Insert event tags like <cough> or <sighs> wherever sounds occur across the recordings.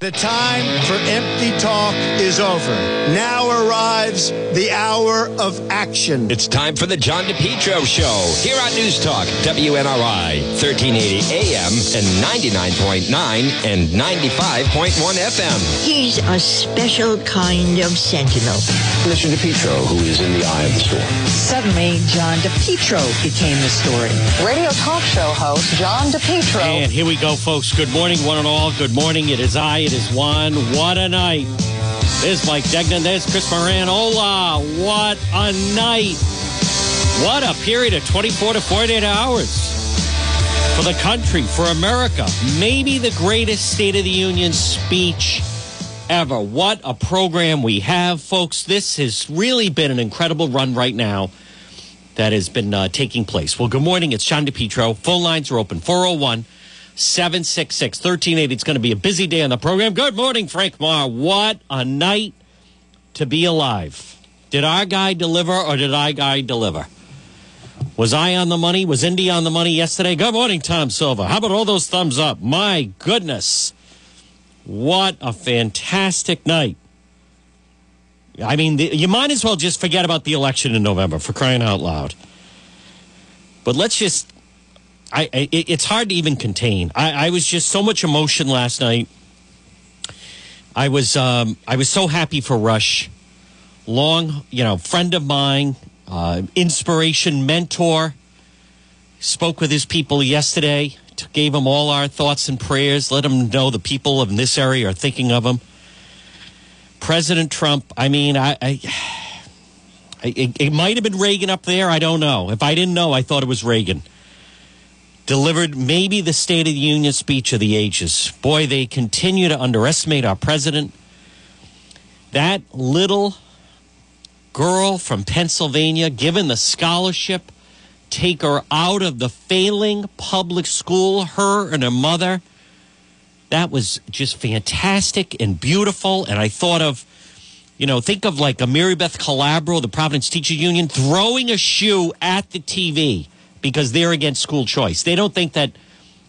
The time for empty talk is over. Now arrives the hour of action. It's time for the John DePetro Show here on News Talk, WNRI, 1380 AM and 99.9 and 95.1 FM. He's a special kind of sentinel. Mr. DePetro, who is in the eye of the storm. Suddenly, John DePetro became the story. Radio talk show host John DePetro. And here we go, folks. Good morning, one and all. Good morning. It is I. It is Juan. What a night. There's Mike Degnan. There's Chris Moran. Hola. What a night. What a period of 24 to 48 hours for the country, for America. Maybe the greatest State of the Union speech ever. What a program we have, folks. This has really been an incredible run right now that has been uh, taking place. Well, good morning. It's Sean DePetro. Phone lines are open 401 766 1380. It's going to be a busy day on the program. Good morning, Frank Marr. What a night to be alive. Did our guy deliver or did our guy deliver? Was I on the money? Was Indy on the money yesterday? Good morning, Tom Silva. How about all those thumbs up? My goodness. What a fantastic night. I mean, the, you might as well just forget about the election in November for crying out loud. But let's just, I, I it's hard to even contain. I, I was just so much emotion last night. I was, um, I was so happy for Rush. Long, you know, friend of mine, uh, inspiration, mentor. Spoke with his people yesterday. Gave him all our thoughts and prayers. Let him know the people of this area are thinking of him. President Trump, I mean, I, I <sighs> it, it might have been Reagan up there. I don't know. If I didn't know, I thought it was Reagan. Delivered maybe the State of the Union speech of the ages. Boy, they continue to underestimate our president. That little girl from Pennsylvania, given the scholarship, take her out of the failing public school, her and her mother that was just fantastic and beautiful. And I thought of, you know, think of like a Maribeth Calabro, the Providence Teachers Union, throwing a shoe at the TV because they're against school choice. They don't think that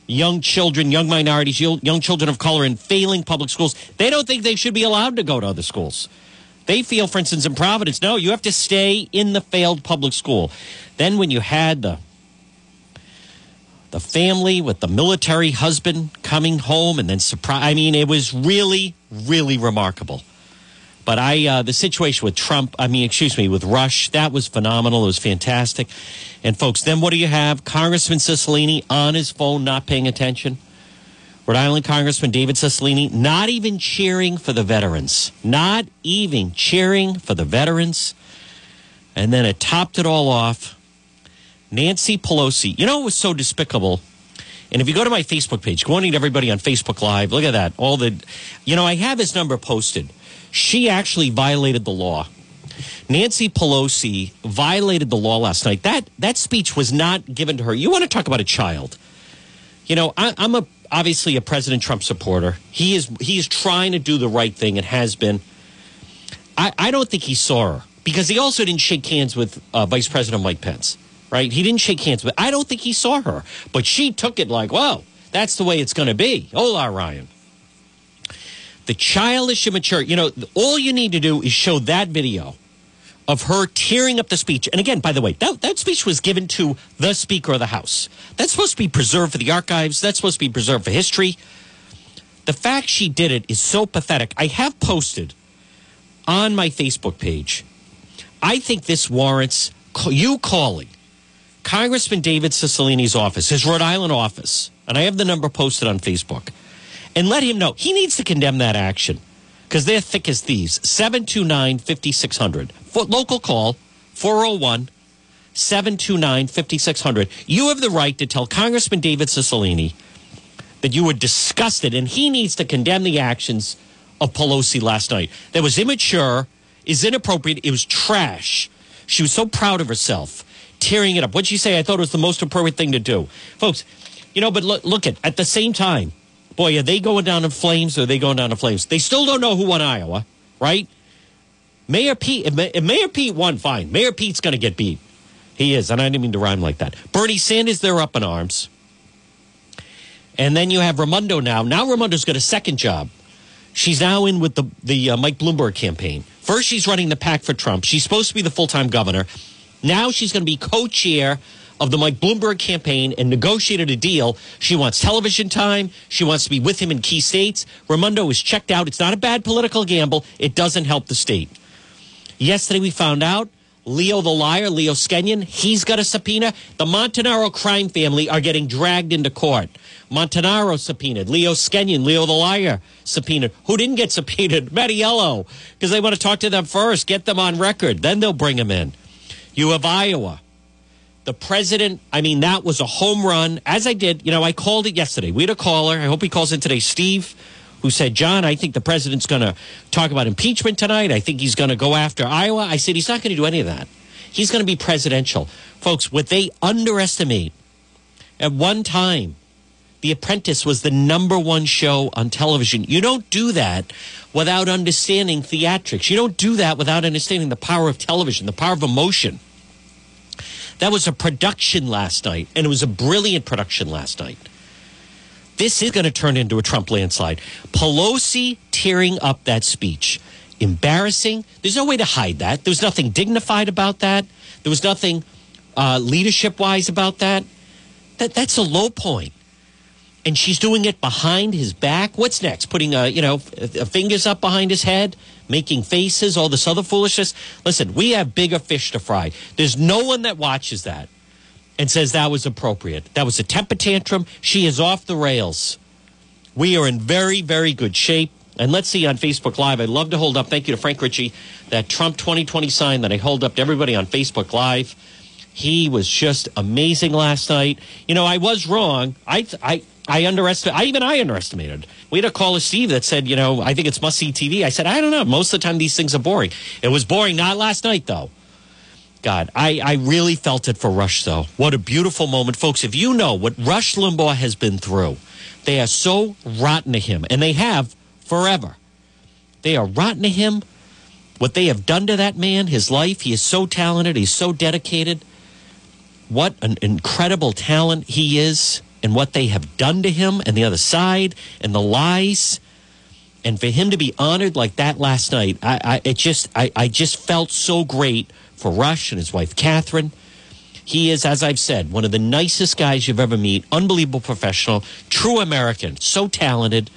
young children, young minorities, young children of color in failing public schools, they don't think they should be allowed to go to other schools. They feel, for instance, in Providence, no, you have to stay in the failed public school. Then when you had the the family with the military husband coming home and then surprise. I mean, it was really, really remarkable. But I, uh, the situation with Trump, I mean, excuse me, with Rush, that was phenomenal. It was fantastic. And folks, then what do you have? Congressman Cicilline on his phone, not paying attention. Rhode Island Congressman David Cicilline not even cheering for the veterans, not even cheering for the veterans. And then it topped it all off Nancy Pelosi. You know it was so despicable? And if you go to my Facebook page, good morning to everybody on Facebook Live. Look at that. All the, you know, I have his number posted. She actually violated the law. Nancy Pelosi violated the law last night. That that speech was not given to her. You want to talk about a child? You know, I, I'm a obviously a President Trump supporter. He is he is trying to do the right thing and has been. I, I don't think he saw her because he also didn't shake hands with uh, Vice President Mike Pence right? He didn't shake hands, but I don't think he saw her. But she took it like, whoa, that's the way it's going to be. Hola, Ryan. The childish immature, you know, all you need to do is show that video of her tearing up the speech. And again, by the way, that, that speech was given to the Speaker of the House. That's supposed to be preserved for the archives, that's supposed to be preserved for history. The fact she did it is so pathetic. I have posted on my Facebook page. I think this warrants you calling Congressman David Cicilline's office, his Rhode Island office, and I have the number posted on Facebook, and let him know he needs to condemn that action because they're thick as thieves. 729 5600. Local call 401 729 5600. You have the right to tell Congressman David Cicilline that you were disgusted and he needs to condemn the actions of Pelosi last night. That was immature, is inappropriate, it was trash. She was so proud of herself tearing it up. What'd she say? I thought it was the most appropriate thing to do. Folks, you know, but look, look at, at the same time, boy, are they going down in flames or are they going down in flames? They still don't know who won Iowa, right? Mayor Pete, if Mayor Pete won, fine. Mayor Pete's going to get beat. He is, and I didn't mean to rhyme like that. Bernie Sanders, they're up in arms. And then you have Raimondo now. Now Raimondo's got a second job. She's now in with the the uh, Mike Bloomberg campaign. First, she's running the pack for Trump. She's supposed to be the full time governor. Now she's going to be co chair of the Mike Bloomberg campaign and negotiated a deal. She wants television time. She wants to be with him in key states. Raimondo is checked out. It's not a bad political gamble. It doesn't help the state. Yesterday, we found out Leo the liar, Leo Skenyon, he's got a subpoena. The Montanaro crime family are getting dragged into court. Montanaro subpoenaed, Leo Skenyon, Leo the liar subpoenaed. Who didn't get subpoenaed? Mattiello, because they want to talk to them first, get them on record, then they'll bring them in. You have Iowa. The president, I mean, that was a home run. As I did, you know, I called it yesterday. We had a caller. I hope he calls in today. Steve who said, John, I think the president's going to talk about impeachment tonight. I think he's going to go after Iowa. I said, he's not going to do any of that. He's going to be presidential. Folks, what they underestimate at one time, The Apprentice was the number one show on television. You don't do that without understanding theatrics. You don't do that without understanding the power of television, the power of emotion. That was a production last night, and it was a brilliant production last night. This is going to turn into a Trump landslide. Pelosi tearing up that speech. Embarrassing. There's no way to hide that. There was nothing dignified about that. There was nothing uh, leadership wise about that. That that's a low point. And she's doing it behind his back. What's next? Putting a, you know fingers up behind his head, making faces, all this other foolishness. Listen, we have bigger fish to fry. There's no one that watches that and says that was appropriate. That was a temper tantrum. She is off the rails. We are in very, very good shape. And let's see on Facebook Live. I'd love to hold up, thank you to Frank Ritchie, that Trump 2020 sign that I hold up to everybody on Facebook Live. He was just amazing last night. You know, I was wrong. I, I, I underestimated. I even I underestimated. We had a call caller Steve that said, you know, I think it's must see TV. I said, I don't know. Most of the time, these things are boring. It was boring. Not last night though. God, I, I really felt it for Rush, though. What a beautiful moment. Folks, if you know what Rush Limbaugh has been through, they are so rotten to him, and they have forever. They are rotten to him. What they have done to that man, his life, he is so talented, he's so dedicated. What an incredible talent he is, and what they have done to him, and the other side, and the lies. And for him to be honored like that last night, I, I it just I, I just felt so great for Rush and his wife, Catherine. He is, as I've said, one of the nicest guys you've ever meet. Unbelievable professional, true American, so talented.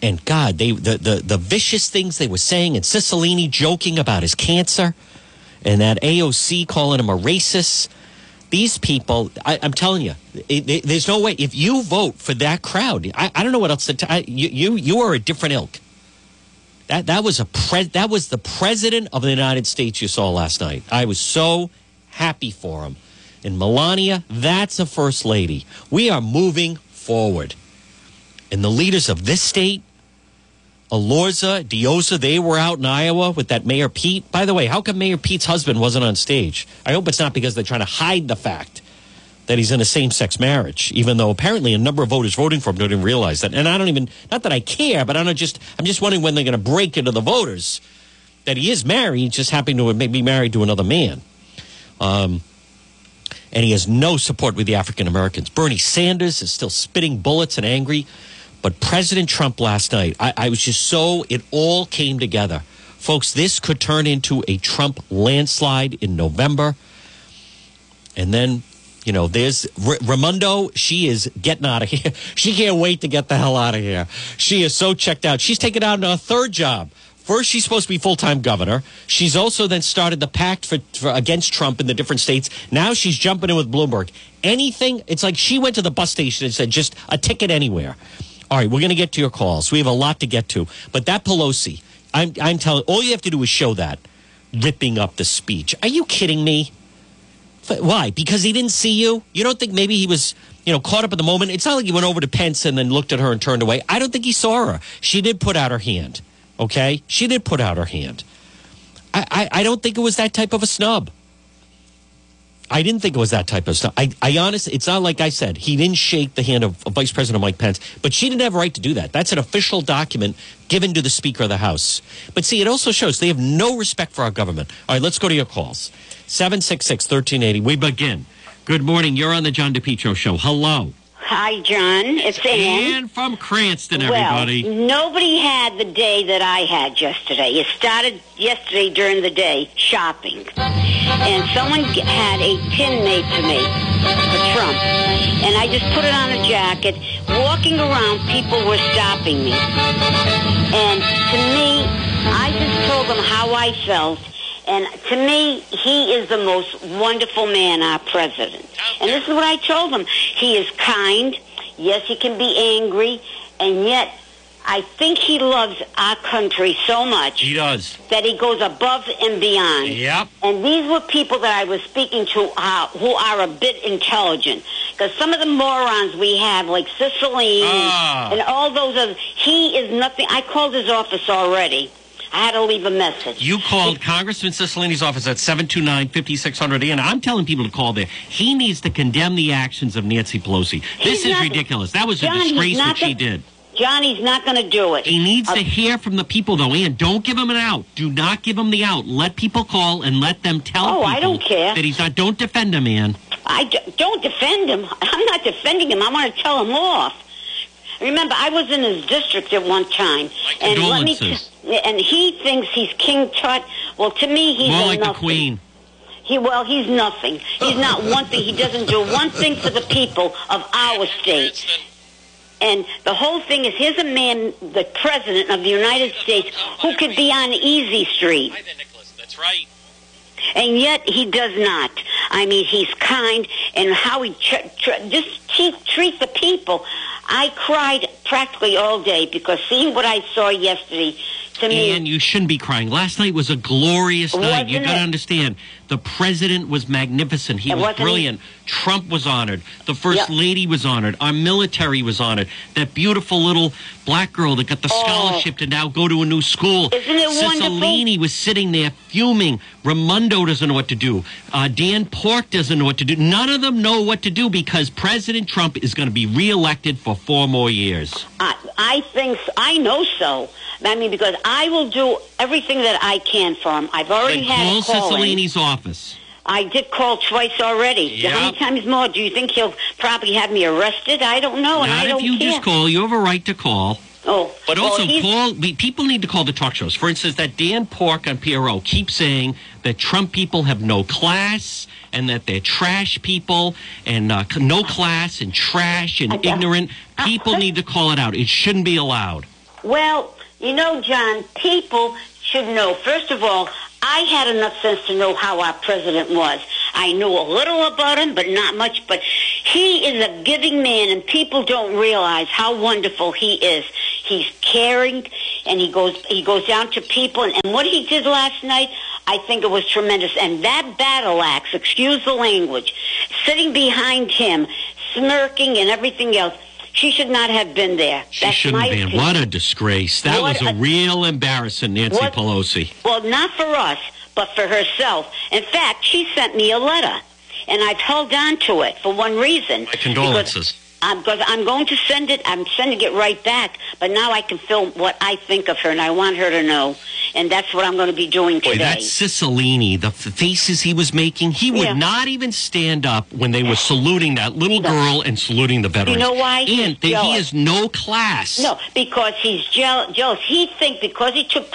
And God, they the, the, the vicious things they were saying, and Cicilline joking about his cancer, and that AOC calling him a racist. These people, I, am telling you, it, it, there's no way. If you vote for that crowd, I, I don't know what else to tell you. You you are a different ilk. That that was a pre- that was the president of the United States you saw last night. I was so happy for him. And Melania, that's a first lady. We are moving forward. And the leaders of this state, Elorza, Diossa, they were out in Iowa with that Mayor Pete. By the way, how come Mayor Pete's husband wasn't on stage? I hope it's not because they're trying to hide the fact that he's in a same sex marriage, even though apparently a number of voters voting for him don't even realize that. And I don't even, not that I care, but I don't just, I'm just wondering when they're going to break into the voters that he is married, just happening to be married to another man. Um, and he has no support with the African Americans. Bernie Sanders is still spitting bullets and angry. But President Trump last night, I, I was just so, it all came together. Folks, this could turn into a Trump landslide in November. And then you know, there's R- Raimondo. She is getting out of here. <laughs> She can't wait to get the hell out of here. She is so checked out. She's taken out a third job. First, she's supposed to be full time governor. She's also then started the pact for, for, against Trump in the different states. Now she's jumping in with Bloomberg. Anything? It's like she went to the bus station and said, "Just a ticket anywhere." All right, we're going to get to your calls. We have a lot to get to, but that Pelosi, I'm, I'm telling. All you have to do is show that ripping up the speech. Are you kidding me? Why? Because he didn't see you? You don't think maybe he was, you know, caught up in the moment? It's not like he went over to Pence and then looked at her and turned away. I don't think he saw her. She did put out her hand. Okay? She did put out her hand. I, I, I don't think it was that type of a snub. I didn't think it was that type of stuff. I, I honestly, it's not like I said. He didn't shake the hand of, of, Vice President Mike Pence, but she didn't have a right to do that. That's an official document given to the Speaker of the House. But see, it also shows they have no respect for our government. All right, let's go to your calls. 766 1380. We begin. Good morning. You're on the John DePetro show. Hello. Hi, John. It's Ann. Ann from Cranston, everybody. Well, nobody had the day that I had yesterday. It started yesterday during the day shopping, and someone had a pin made for me for Trump, and I just put it on a jacket. Walking around, people were stopping me, and to me, I just told them how I felt. And to me, he is the most wonderful man, our president. And this is what I told him. He is kind. Yes, he can be angry. And yet, I think he loves our country so much He does. that he goes above and beyond. Yep. And these were people that I was speaking to uh, who are a bit intelligent. Because some of the morons we have, like Cicely Ah. and all those others, he is nothing. I called his office already. I had to leave a message. You called Congressman Cicilline's office at 729-5600 and I'm telling people to call there. He needs to condemn the actions of Nancy Pelosi. This is not- ridiculous. That was John, a disgrace what she did. Johnny's not going to do it. He needs Uh, to hear from the people, though. Ann, don't give him an out. Do not give him the out. Let people call and let them tell Oh, I don't care. that he's not. Don't defend him, Ann. I d- don't defend him. <laughs> I'm not defending him. I want to tell him off. Remember, I was in his district at one time, My and let me. condolences. and he thinks he's King Tut. Well, to me, he's More a like the. Queen. He well, he's nothing. He's not <laughs> one thing. He doesn't do one thing for the people of our state. And the whole thing is, here's a man, the president of the United States, who could be on Easy Street. That's right. And yet he does not. I mean, he's kind, and how he tr- tr- just he treats the people. I cried practically all day because seeing what I saw yesterday, to me, And you shouldn't be crying. Last night was a glorious night. You got to understand. The president was magnificent. He It was brilliant. Trump was honored. The first Yep. lady was honored. Our military was honored. That beautiful little black girl that got the scholarship to now go to a new school. Oh. Isn't it wonderful? Cicilline was sitting there fuming. Raimondo doesn't know what to do. Uh, Dan Pork doesn't know what to do. None of them know what to do because President Trump is going to be reelected for four more years. I, I think. I know so. I mean, because I will do everything that I can for him. I've already Then had a call. in. Office. I did call twice already. Yep. How many times more? Do you think he'll probably have me arrested? I don't know, and I Not don't if you care. just call. You have a right to call. Oh, But well, also, call. People need to call the talk shows. For instance, that Dan Pork on PRO keeps saying that Trump people have no class and that they're trash people and uh, no class and trash and ignorant. <laughs> People need to call it out. It shouldn't be allowed. Well, you know, John, people should know. First of all, I had enough sense to know how our president was. I knew a little about him, but not much. But he is a giving man, and people don't realize how wonderful he is. He's caring, and he goes he goes down to people. And, and what he did last night, I think it was tremendous. And that battle axe, excuse the language, sitting behind him, smirking and everything else. She should not have been there. She That's shouldn't have been. opinion. What a disgrace. That What was a, a- real embarrassment, Nancy What- Pelosi. Well, not for us, but for herself. In fact, she sent me a letter, and I've held on to it for one reason. My condolences. Because I'm, going to send it. I'm sending it right back. But now I can film what I think of her, and I want her to know. And that's what I'm going to be doing today. Boy, that Cicilline, the f- faces he was making, he would Yeah. not even stand up when they were saluting that little girl and saluting the veterans. You know why? And he has no class. No, because he's jeal- jealous. He thinks because he took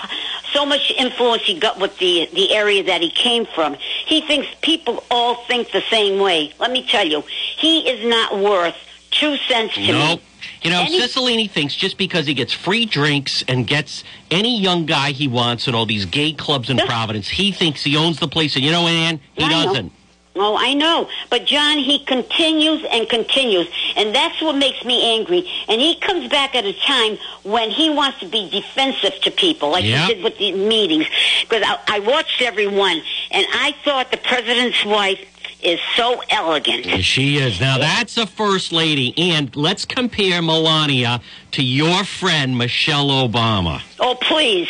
so much influence he got with the the area that he came from. He thinks people all think the same way. Let me tell you, he is not worth two cents to Nope. me. You know, Any- Cicilline thinks just because he gets free drinks and gets any young guy he wants at all these gay clubs in Providence, he thinks he owns the place. And you know, Ann, he I know. doesn't. Oh, I know. But John, he continues and continues. And that's what makes me angry. And he comes back at a time when he wants to be defensive to people, like Yeah. he did with the meetings. Because I, I watched everyone, and I thought the president's wife is so elegant. She is. Now, that's a first lady. And let's compare Melania to your friend, Michelle Obama. Oh, please.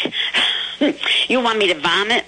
<laughs> you want me to vomit?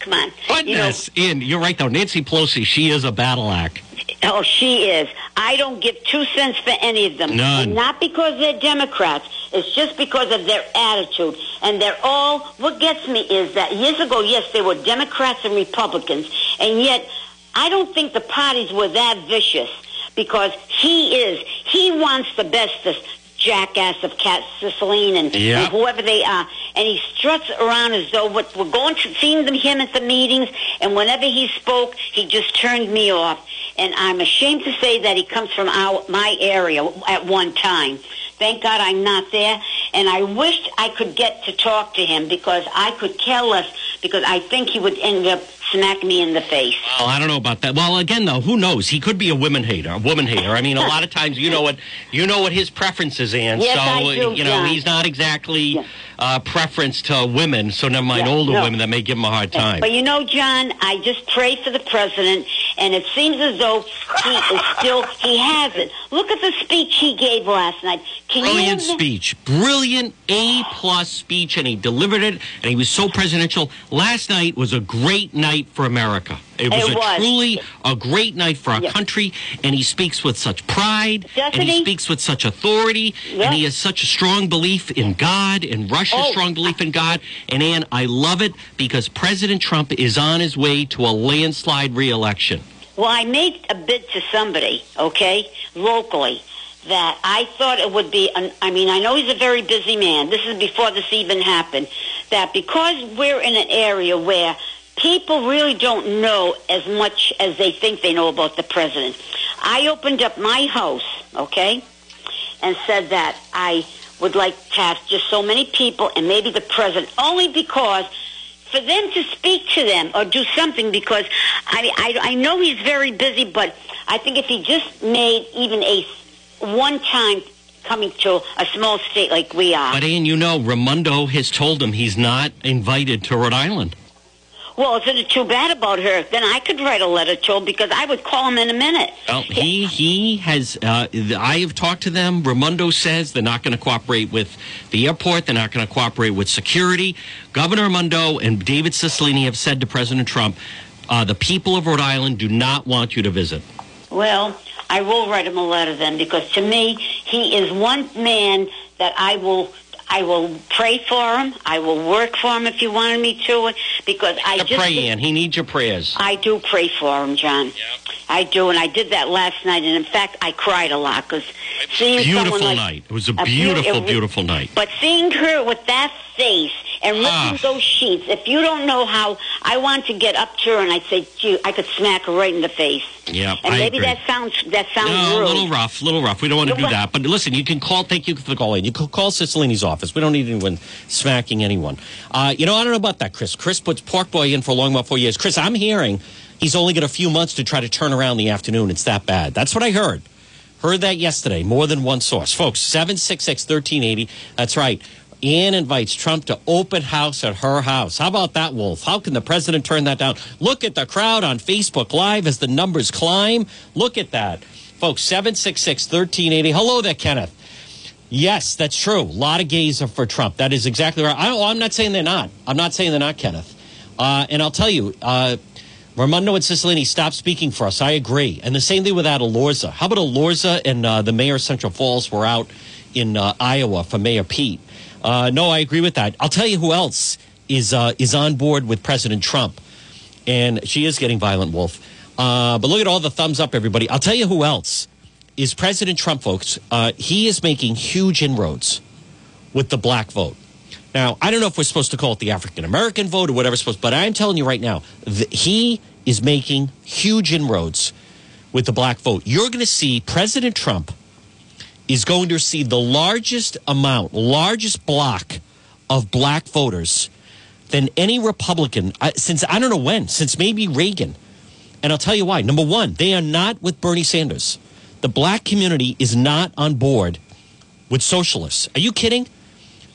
Come on. You know, Goodness. and you're right, though. Nancy Pelosi, she is a battle act. Oh, she is. I don't give two cents for any of them. None. Not because they're Democrats. It's just because of their attitude. And they're all, what gets me is that years ago, yes, they were Democrats and Republicans. And yet, I don't think the parties were that vicious because he is. he wants the best, this jackass of Cat Cicilline and, Yeah. and whoever they are. And he struts around as though what we're going to seeing them him at the meetings. And whenever he spoke, he just turned me off. And I'm ashamed to say that he comes from our my area at one time. Thank God I'm not there. And I wished I could get to talk to him because I could care less because I think he would end up smacking me in the face. Well, I don't know about that. Well, again, though, who knows? He could be a woman hater, a woman hater. I mean, a <laughs> lot of times, you know what, you know what his preferences, is, Ann. Yes, so I do, you know, John. he's not exactly Yeah. uh, preference to women. So never mind Yeah, older no. women that may give him a hard time. But you know, John, I just pray for the president, and it seems as though he is still, he has it. Look at the speech he gave last night. Can Brilliant you speech, brilliant A plus speech, and he delivered it, and he was so presidential. Last night was a great night for America. It was It a truly a great night for our Yeah. country, and he speaks with such pride, Doesn't and he, he? speaks with such authority, Yeah. and he has such a strong belief in God, and Russia's Oh. strong belief in God. And Ann, I love it because President Trump is on his way to a landslide reelection. Well, I made a bid to somebody, okay, locally, that I thought it would be, an, I mean, I know he's a very busy man. This is before this even happened. That because we're in an area where people really don't know as much as they think they know about the president, I opened up my house, okay, and said that I would like to have just so many people and maybe the president, only because for them to speak to them or do something because I, I, I know he's very busy, but I think if he just made even a one time coming to a small state like we are. But Ann, you know, Raimondo has told him he's not invited to Rhode Island. Well, isn't it too bad about her? Then I could write a letter to him because I would call him in a minute. Well, he he has. Uh, I have talked to them. Raimondo says they're not going to cooperate with the airport. They're not going to cooperate with security. Governor Raimondo and David Cicilline have said to President Trump, uh, "The people of Rhode Island do not want you to visit." Well, I will write him a letter then because to me, he is one man that I will. I will pray for him. I will work for him if you wanted me to, because I To just pray, Ann. He needs your prayers. I do pray for him, John. I do, and I did that last night. And in fact, I cried a lot because seeing Beautiful someone like night. It was a beau- beautiful, it was- beautiful night. But seeing her with that face and ripping Ah. those sheets, if you don't know how, I want to get up to her and I'd say, "Gee, I could smack her right in the face." Yeah, and I maybe agree. that sounds that sounds No, a little rough, a little rough. We don't want to do that. But listen, you can call. Thank you for the call in. You can call Cicilline's office. We don't need anyone smacking anyone. Uh, you know, I don't know about that, Chris. Chris puts Pork Boy in for a long about four years. Chris, I'm hearing he's only got a few months to try to turn around the afternoon. It's that bad. That's what I heard. Heard that yesterday. More than one source, folks. Seven six six thirteen eighty. That's right. Ann invites Trump to open house at her house. How about that, Wolf? How can the president turn that down? Look at the crowd on Facebook Live as the numbers climb. Look at that. Folks, 766 1380. Hello there, Kenneth. Yes, that's true. A lot of gays are for Trump. That is exactly right. I, I'm not saying they're not. I'm not saying they're not, Kenneth. Uh, and I'll tell you, uh, Raimondo and Cicilline, stop speaking for us. I agree. And the same thing with that Elorza. How about Elorza and uh, the mayor of Central Falls were out in uh, Iowa for Mayor Pete? Uh, no, I agree with that. I'll tell you who else is uh, is on board with President Trump, and she is getting violent, Wolf. Uh, but look at all the thumbs up, everybody. I'll tell you who else is President Trump, folks. Uh, he is making huge inroads with the black vote. Now, I don't know if we're supposed to call it the African American vote or whatever, supposed, but I'm telling you right now, he is making huge inroads with the black vote. You're going to see President Trump is going to receive the largest amount, largest block of black voters than any Republican since I don't know when, since maybe Reagan. And I'll tell you why. Number one, they are not with Bernie Sanders. The black community is not on board with socialists. Are you kidding?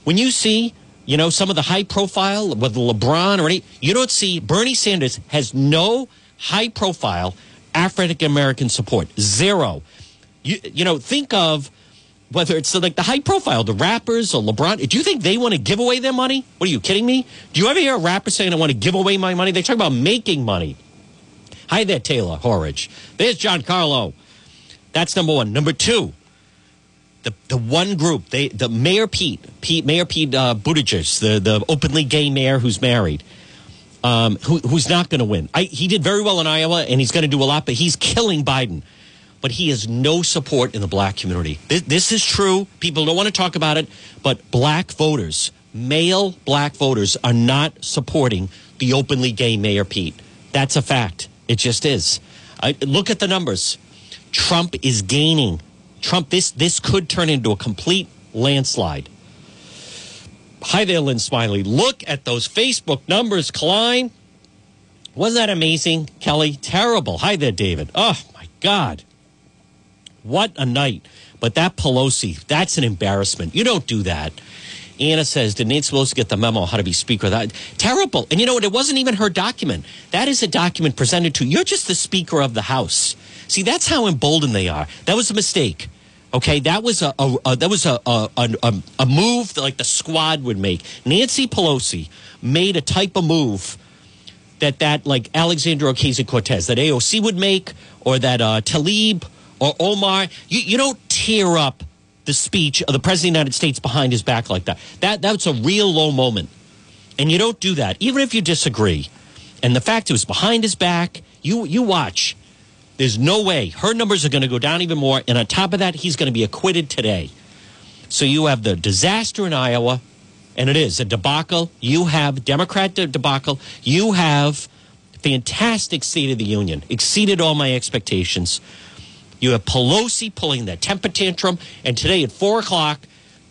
When you see, you know, some of the high profile with LeBron or any, you don't see Bernie Sanders has no high profile African American support. Zero. You, you know, think of whether it's like the high profile, the rappers or LeBron. Do you think they want to give away their money? What are you kidding me? Do you ever hear a rapper saying, I want to give away my money? They talk about making money. Hi there, Taylor Horridge. There's John Carlo. That's number one. Number two, the the one group, they the Mayor Pete, Pete Mayor Pete uh, Buttigieg, the the openly gay mayor who's married, um, who, who's not going to win. I, he did very well in Iowa, and he's going to do a lot, but he's killing Biden. But he has no support in the black community. This, this is true. People don't want to talk about it, but black voters, male black voters, are not supporting the openly gay Mayor Pete. That's a fact. It just is. I, look at the numbers. Trump is gaining. Trump, this this could turn into a complete landslide. Hi there, Lynn Smiley. Look at those Facebook numbers, Klein. Wasn't that amazing, Kelly? Terrible. Hi there, David. Oh my God. What a night. But that Pelosi, that's an embarrassment. You don't do that. Anna says, did Nancy Pelosi get the memo how to be speaker? That terrible. And you know what? It wasn't even her document. That is a document presented to you. You're just the speaker of the House. See, that's how emboldened they are. That was a mistake. Okay, that was a, a, a that was a, a a move that like the squad would make. Nancy Pelosi made a type of move that that like Alexandra Ocasio Cortez that AOC would make, or that uh, Tlaib or Omar. You you don't tear up the speech of the president of the United States behind his back like that. That that's a real low moment, and you don't do that even if you disagree. And the fact it was behind his back, you you watch. There's no way her numbers are going to go down even more. And on top of that, he's going to be acquitted today. So you have the disaster in Iowa, and it is a debacle. You have Democrat debacle. You have fantastic State of the Union, exceeded all my expectations. You have Pelosi pulling that temper tantrum, and today at four o'clock,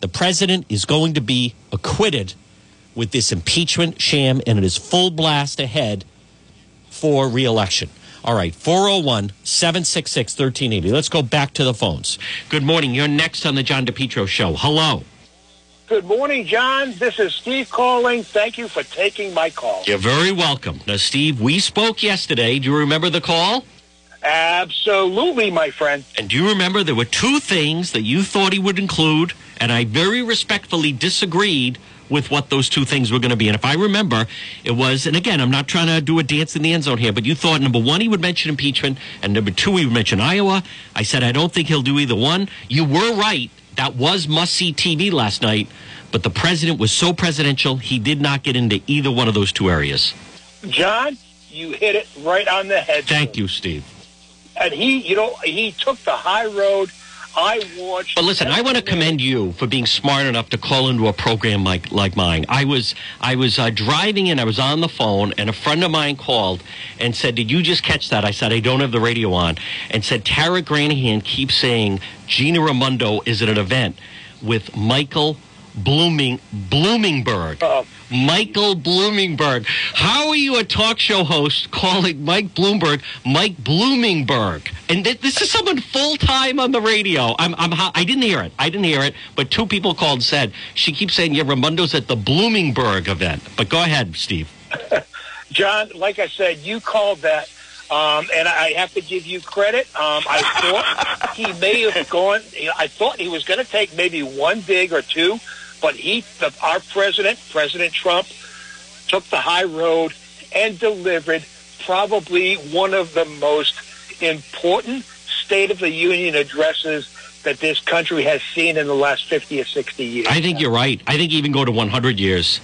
the president is going to be acquitted with this impeachment sham, and it is full blast ahead for reelection. All right, 401 766 1380. Let's go back to the phones. Good morning. You're next on the John DePetro show. Hello. Good morning, John. This is Steve calling. Thank you for taking my call. You're very welcome. Now, Steve, we spoke yesterday. Do you remember the call? Absolutely, my friend. And do you remember there were two things that you thought he would include, and I very respectfully disagreed with what those two things were going to be. And if I remember, it was, and again, I'm not trying to do a dance in the end zone here, but you thought number one, he would mention impeachment, and number two, he would mention Iowa. I said, I don't think he'll do either one. You were right. That was must see TV last night, but the president was so presidential, he did not get into either one of those two areas. John, you hit it right on the head. Thank you, Steve. And he, you know, he took the high road. I watched. But listen, I want to commend you for being smart enough to call into a program like like mine. I was I was uh, driving and I was on the phone, and a friend of mine called and said, "Did you just catch that?" I said, "I don't have the radio on," and said, "Tara Granahan keeps saying Gina Raimondo is at an event with Michael Blooming Bloomingberg." Oh. Michael Bloomingberg. How are you a talk show host calling Mike Bloomberg Mike Bloomingberg? And th- this is someone full time on the radio. I'm, I'm, I didn't hear it. I didn't hear it. But two people called and said she keeps saying yeah, Raimondo's at the Bloomingberg event. But go ahead, Steve. <laughs> John, like I said, you called that. Um, and I have to give you credit. Um, I thought he may have gone. You know, I thought he was going to take maybe one big or two, but he, the, our president, President Trump, took the high road and delivered probably one of the most important State of the Union addresses that this country has seen in the last 50 or 60 years. I think you're right. I think even go to 100 years.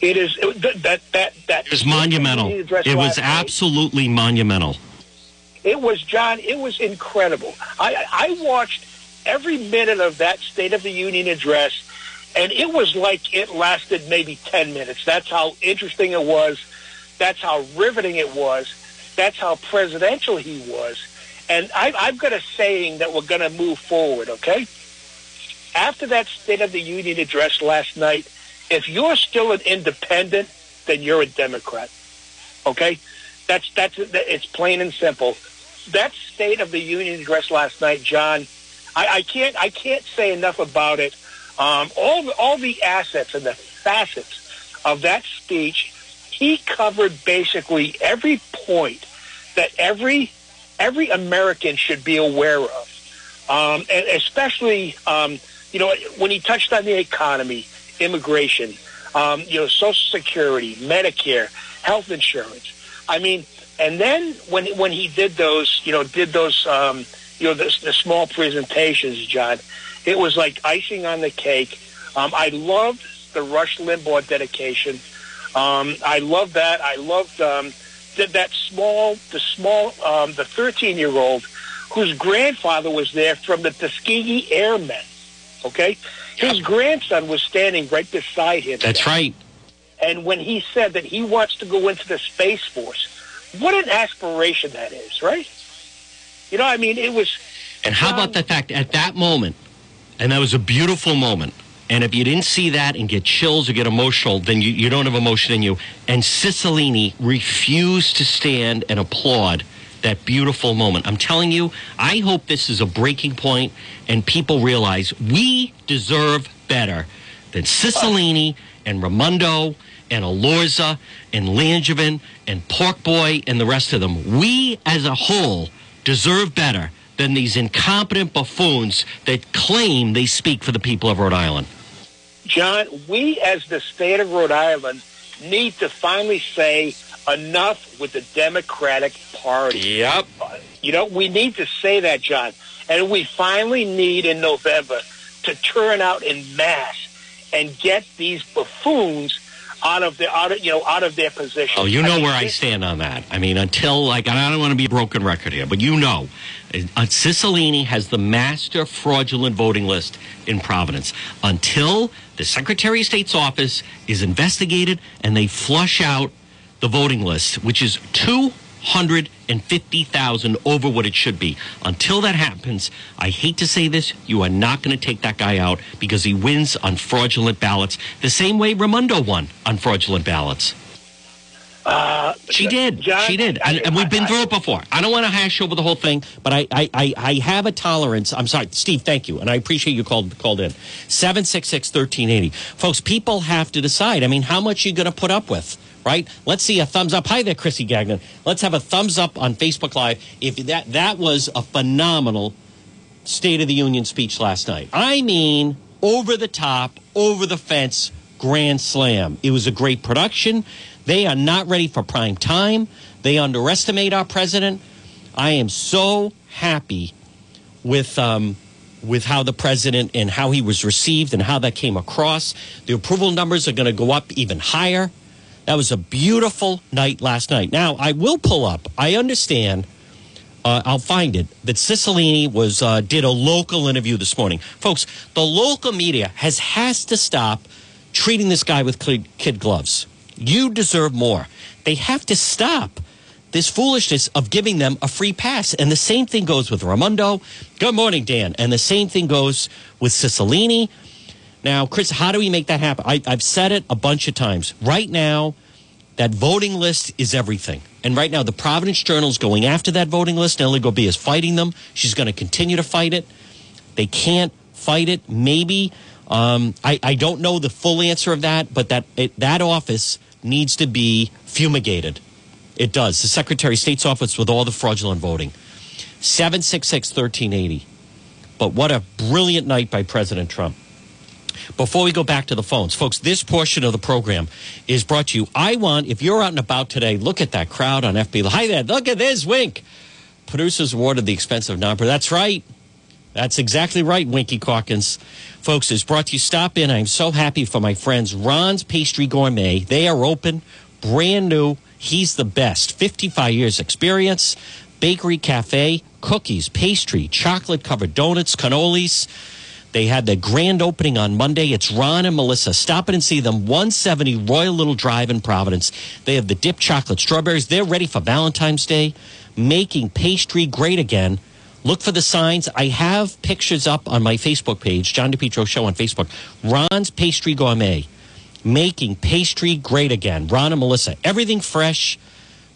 It is that that that It was monumental. It was absolutely monumental. It was John. It was incredible. I I watched every minute of that State of the Union address, and it was like it lasted maybe ten minutes. That's how interesting it was. That's how riveting it was. That's how presidential he was. And I, I've got a saying that we're going to move forward. Okay. After that State of the Union address last night, if you're still an independent, then you're a Democrat. Okay, that's that's it's plain and simple. That State of the Union address last night, John, I, I can't I can't say enough about it. Um, all the, all the assets and the facets of that speech, he covered basically every point that every every American should be aware of, um, and especially um, you know when he touched on the economy immigration, um, you know, Social Security, Medicare, health insurance. I mean, and then when when he did those, you know, did those, um, you know, the, the small presentations, John, it was like icing on the cake. Um, I loved the Rush Limbaugh dedication. Um, I loved that. I loved um, that, that small, the small, um, the 13 year old whose grandfather was there from the Tuskegee Airmen. Okay? His grandson was standing right beside him. That's right. And when he said that he wants to go into the Space Force, what an aspiration that is, right? You know, I mean, it was. And how about the fact at that moment, and that was a beautiful moment. And if you didn't see that and get chills or get emotional, then you, you don't have emotion in you. And Cicilline refused to stand and applaud that beautiful moment. I'm telling you, I hope this is a breaking point and people realize we deserve better than Cicilline and Raimondo and Elorza and Langevin and Pork Boy and the rest of them. We as a whole deserve better than these incompetent buffoons that claim they speak for the people of Rhode Island. John, we as the state of Rhode Island need to finally say enough with the Democratic Party. Yep. You know, we need to say that, John. And we finally need in November to turn out in mass and get these buffoons out of their out of you know out of their position. Oh, you know I mean, where I stand on that. I mean, until like I don't want to be a broken record here, but you know, uh, Cicilline has the master fraudulent voting list in Providence. Until the Secretary of State's office is investigated and they flush out the voting list, which is two hundred and fifty thousand over what it should be. Until that happens, I hate to say this, you are not going to take that guy out because he wins on fraudulent ballots, the same way Raimondo won on fraudulent ballots. Uh, She did. John, she did. And, I- and we've been I- through it before. I don't want to hash over the whole thing, but I, I, I, I have a tolerance. I'm sorry, Steve, thank you. And I appreciate you called called in. 766 1380. Folks, people have to decide. I mean, how much you going to put up with? Right? Let's see a thumbs up. Hi there, Chrissy Gagnon. Let's have a thumbs up on Facebook Live. If that that was a phenomenal State of the Union speech last night. I mean, over the top, over the fence, grand slam. It was a great production. They are not ready for prime time. They underestimate our president. I am so happy with um, with how the president and how he was received and how that came across. The approval numbers are going to go up even higher. That was a beautiful night last night. Now I will pull up. I understand uh, I'll find it. That Cicilline was uh, did a local interview this morning, folks. The local media has has to stop treating this guy with kid, gloves. You deserve more. They have to stop this foolishness of giving them a free pass. And the same thing goes with Raimondo. Good morning, Dan. And the same thing goes with Cicilline. Now, Chris, how do we make that happen? I, I've said it a bunch of times. Right now, that voting list is everything. And right now, the Providence Journal is going after that voting list. Nellie Gorbea is fighting them. She's going to continue to fight it. They can't fight it. Maybe um, I, I don't know the full answer of that, but that it, that office needs to be fumigated. It does. The Secretary of State's office with all the fraudulent voting. 766 1380. But what a brilliant night by President Trump. Before we go back to the phones, folks, this portion of the program is brought to you. I want, if you're out and about today, look at that crowd on FB. Hi there, look at this, Wink. Producers awarded the expensive non That's right. That's exactly right, Winky Calkins. Folks, is brought to you. Stop in. I'm so happy for my friends Ron's Pastry Gourmet. They are open, brand new. He's the best. 55 years experience. Bakery, cafe, cookies, pastry, chocolate covered donuts, cannolis. They had the grand opening on Monday. It's Ron and Melissa. Stop in and see them. 170 Royal Little Drive in Providence. They have the dipped chocolate strawberries. They're ready for Valentine's Day, making pastry great again. Look for the signs. I have pictures up on my Facebook page, John DePetro Show on Facebook. Ron's Pastry Gourmet, making pastry great again. Ron and Melissa, everything fresh,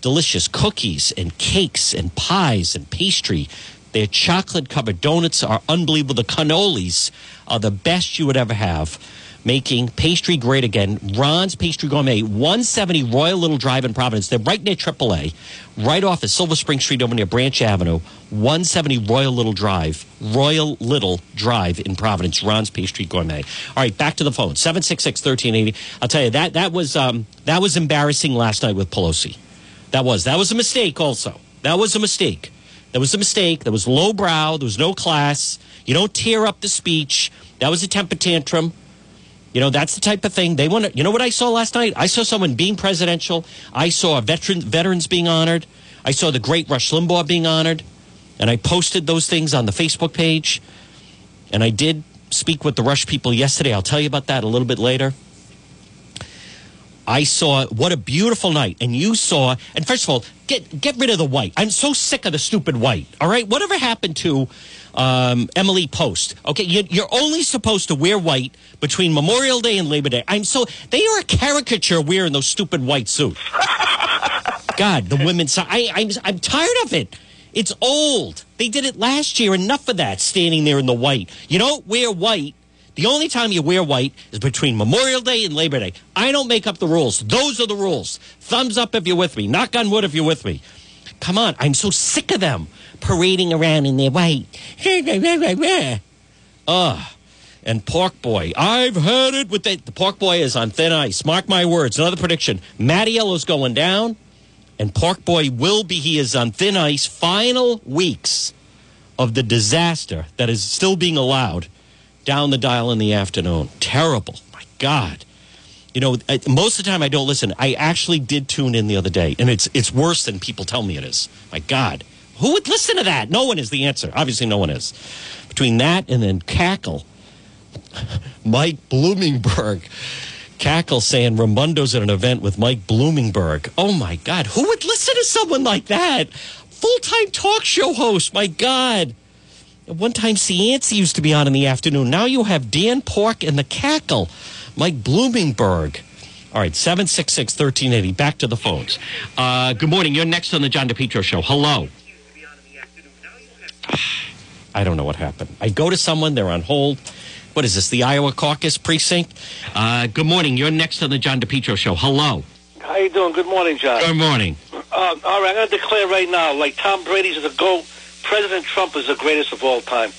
delicious cookies and cakes and pies and pastry. Their chocolate covered donuts are unbelievable. The cannolis are the best you would ever have. Making pastry great again. Ron's Pastry Gourmet, 170 Royal Little Drive in Providence. They're right near AAA, right off of Silver Spring Street over near Branch Avenue. 170 Royal Little Drive, Royal Little Drive in Providence. Ron's Pastry Gourmet. All right, back to the phone. 766 1380. I'll tell you, that, that, was, um, that was embarrassing last night with Pelosi. That was. That was a mistake also. That was a mistake. That was a mistake. That was lowbrow. There was no class. You don't tear up the speech. That was a temper tantrum. You know, that's the type of thing they want to. You know what I saw last night? I saw someone being presidential. I saw veteran, veterans being honored. I saw the great Rush Limbaugh being honored. And I posted those things on the Facebook page. And I did speak with the Rush people yesterday. I'll tell you about that a little bit later. I saw what a beautiful night, and you saw. And first of all, get get rid of the white. I'm so sick of the stupid white. All right, whatever happened to um, Emily Post? Okay, you, you're only supposed to wear white between Memorial Day and Labor Day. I'm so they are a caricature wearing those stupid white suits. <laughs> God, the women's. I, I'm I'm tired of it. It's old. They did it last year. Enough of that. Standing there in the white. You don't wear white the only time you wear white is between Memorial Day and Labor Day. I don't make up the rules. Those are the rules. Thumbs up if you're with me. Knock on wood if you're with me. Come on. I'm so sick of them parading around in their white. <laughs> Ugh. And Pork Boy. I've had it with the, the Pork Boy is on thin ice. Mark my words. Another prediction. Mattiello's going down, and Pork Boy will be. He is on thin ice. Final weeks of the disaster that is still being allowed down the dial in the afternoon. Terrible. My God. You know, most of the time I don't listen. I actually did tune in the other day, and it's it's worse than people tell me it is. My God, who would listen to that? No one is the answer. Obviously, no one is. Between that and then cackle, <laughs> Mike Bloomingberg, cackle saying Raimondo's at an event with Mike Bloomingberg. Oh my God, who would listen to someone like that? Full time talk show host. My God. At one time, Cianci used to be on in the afternoon. Now you have Dan Pork and the Cackle, Mike Bloomingberg. All right, 766 1380. Back to the phones. Uh, good morning. You're next on the John DePetro show. Hello. <sighs> I don't know what happened. I go to someone, they're on hold. What is this, the Iowa caucus precinct? Uh, good morning. You're next on the John DePetro show. Hello. How you doing? Good morning, John. Good morning. Uh, all right, I'm going to declare right now, like Tom Brady's the GOAT, President Trump is the greatest of all time.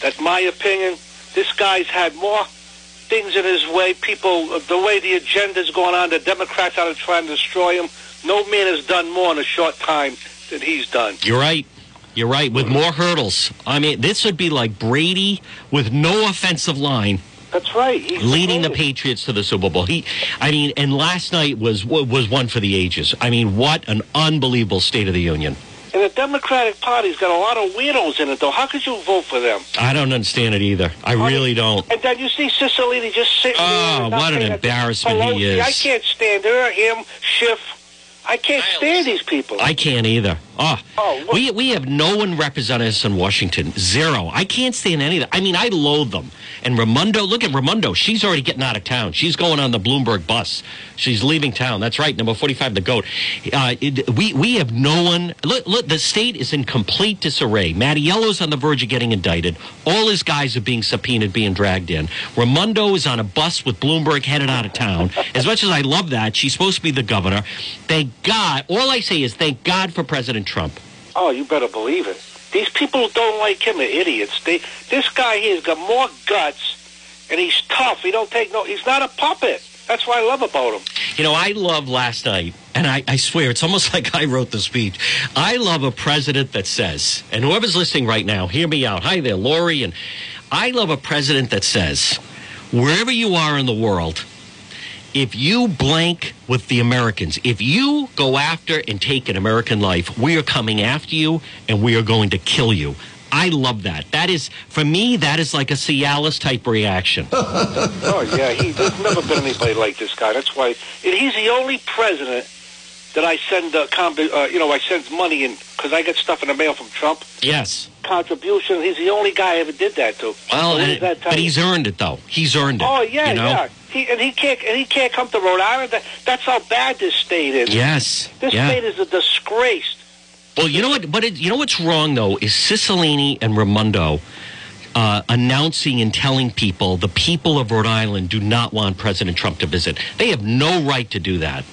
That's my opinion. This guy's had more things in his way. People, the way the agenda's going on, the Democrats are trying to destroy him. No man has done more in a short time than he's done. You're right. You're right. With more hurdles. I mean, this would be like Brady with no offensive line. That's right. He's leading the Patriots to the Super Bowl. He, I mean, and last night was was one for the ages. I mean, what an unbelievable State of the Union. And the Democratic Party's got a lot of weirdos in it, though. How could you vote for them? I don't understand it either. I really don't. And then you see Cicilline just sitting oh, there. Oh, what an embarrassment Pelosi, he is. I can't stand her, him, Schiff. I can't stand these people. I can't either. Oh, oh we we have no one representing us in Washington. Zero. I can't stand any of that. I mean, I loathe them. And Raimondo, look at Raimondo. She's already getting out of town. She's going on the Bloomberg bus. She's leaving town. That's right. Number forty-five, the goat. Uh, it, we we have no one. Look, look. The state is in complete disarray. Mattiello's on the verge of getting indicted. All his guys are being subpoenaed, being dragged in. Raimondo is on a bus with Bloomberg headed out of town. As much as I love that, she's supposed to be the governor. Thank God. All I say is thank God for President Trump. Oh, you better believe it. These people who don't like him are idiots. They, this guy here has got more guts, and he's tough. He don't take no. He's not a puppet. That's what I love about him. You know, I love last night, and I, I swear it's almost <laughs> like I wrote the speech. I love a president that says, and whoever's listening right now, hear me out. Hi there, Lori, and I love a president that says, wherever you are in the world, if you blank with the Americans, if you go after and take an American life, we are coming after you and we are going to kill you. I love that. That is, for me, that is like a Cialis type reaction. <laughs> oh, yeah. He, there's never been anybody like this guy. That's why. He's the only president that I send, uh, uh, you know, I send money in because I get stuff in the mail from Trump. Yes. Contribution. He's the only guy I ever did that to. Well, so and, but he's earned it though. He's earned it. Oh yeah, you know? yeah. He, and he can't and he can't come to Rhode Island. That, that's how bad this state is. Yes. This yeah. state is a disgrace. Well, you know what? But it, you know what's wrong though is Cicilline and Raimondo. Uh, announcing and telling people the people of Rhode Island do not want President Trump to visit. They have no right to do that.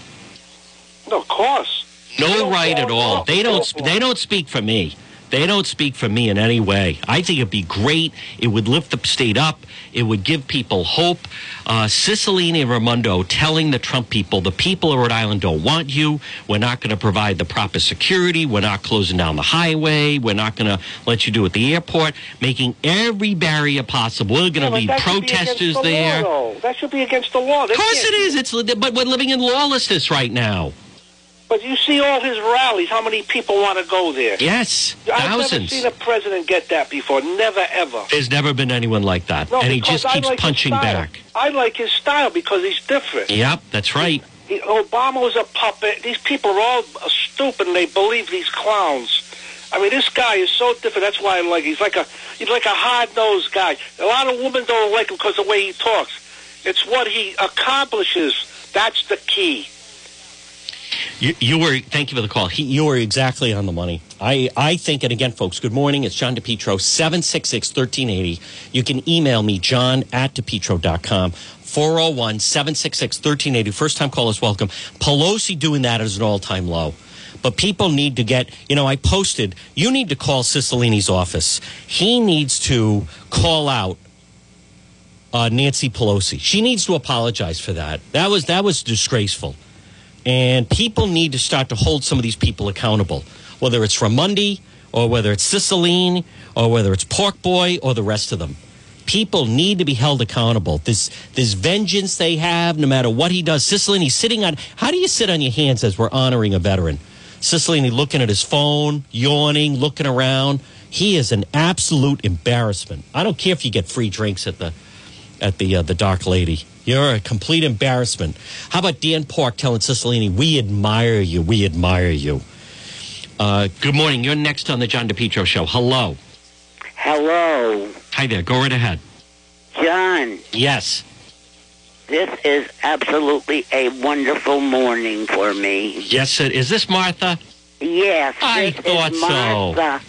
No, of course. No right at all. They don't. They don't speak for me. They don't speak for me in any way. I think it'd be great. It would lift the state up. It would give people hope. Uh, Cicilline and Raimondo telling the Trump people, the people of Rhode Island don't want you. We're not going to provide the proper security. We're not closing down the highway. We're not going to let you do it at the airport, making every barrier possible. We're going to yeah, leave protesters be the there. Law, that should be against the law. They of course it is. It's but we're living in lawlessness right now. But you see all his rallies. How many people want to go there? Yes, I've never seen a president get that before. Never ever. There's never been anyone like that, No, and he just keeps like punching back. I like his style because he's different. Yep, that's right. He, Obama was a puppet. These people are all stupid and they believe these clowns. I mean, this guy is so different. That's why I like. He's like a he's like a hard nosed guy. A lot of women don't like him because of the way he talks. It's what he accomplishes. That's the key. You, you were. Thank you for the call. He, you were exactly on the money. I, I think, and again, folks, good morning. It's John DePetro, 766 1380. You can email me, john at DePetro.com. 401 766 1380. First time callers, welcome. Pelosi doing that is an all time low. But people need to get, you know, I posted, you need to call Cicilline's office. He needs to call out uh, Nancy Pelosi. She needs to apologize for that. That was that was disgraceful. And people need to start to hold some of these people accountable, whether it's Raimondo or whether it's Cicilline or whether it's Pork Boy or the rest of them. People need to be held accountable. This this vengeance they have, no matter what he does. Cicilline, he's sitting on. How do you sit on your hands as we're honoring a veteran? Cicilline looking at his phone, yawning, looking around. He is an absolute embarrassment. I don't care if you get free drinks at the at the uh, the Dark Lady. You're a complete embarrassment. How about Dan Park telling Cicilline, "We admire you. We admire you." Uh, good morning. You're next on the John DePetro show. Hello. Hello, Hi there. Go right ahead. John. Yes. This is absolutely a wonderful morning for me. Yes. It, is this Martha? Yes, I thought so. Martha.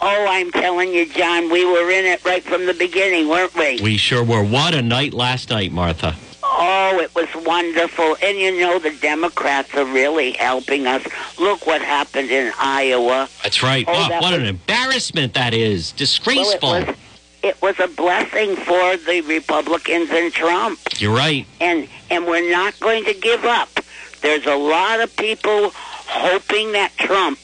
Oh, I'm telling you, John, we were in it right from the beginning, weren't we? We sure were. What a night last night, Martha. Oh, it was wonderful. And you know, the Democrats are really helping us. Look what happened in Iowa. That's right. Oh, that what was- an embarrassment that is. Disgraceful. Well, it was, it was a blessing for the Republicans and Trump. You're right. and and we're not going to give up. There's a lot of people hoping that Trump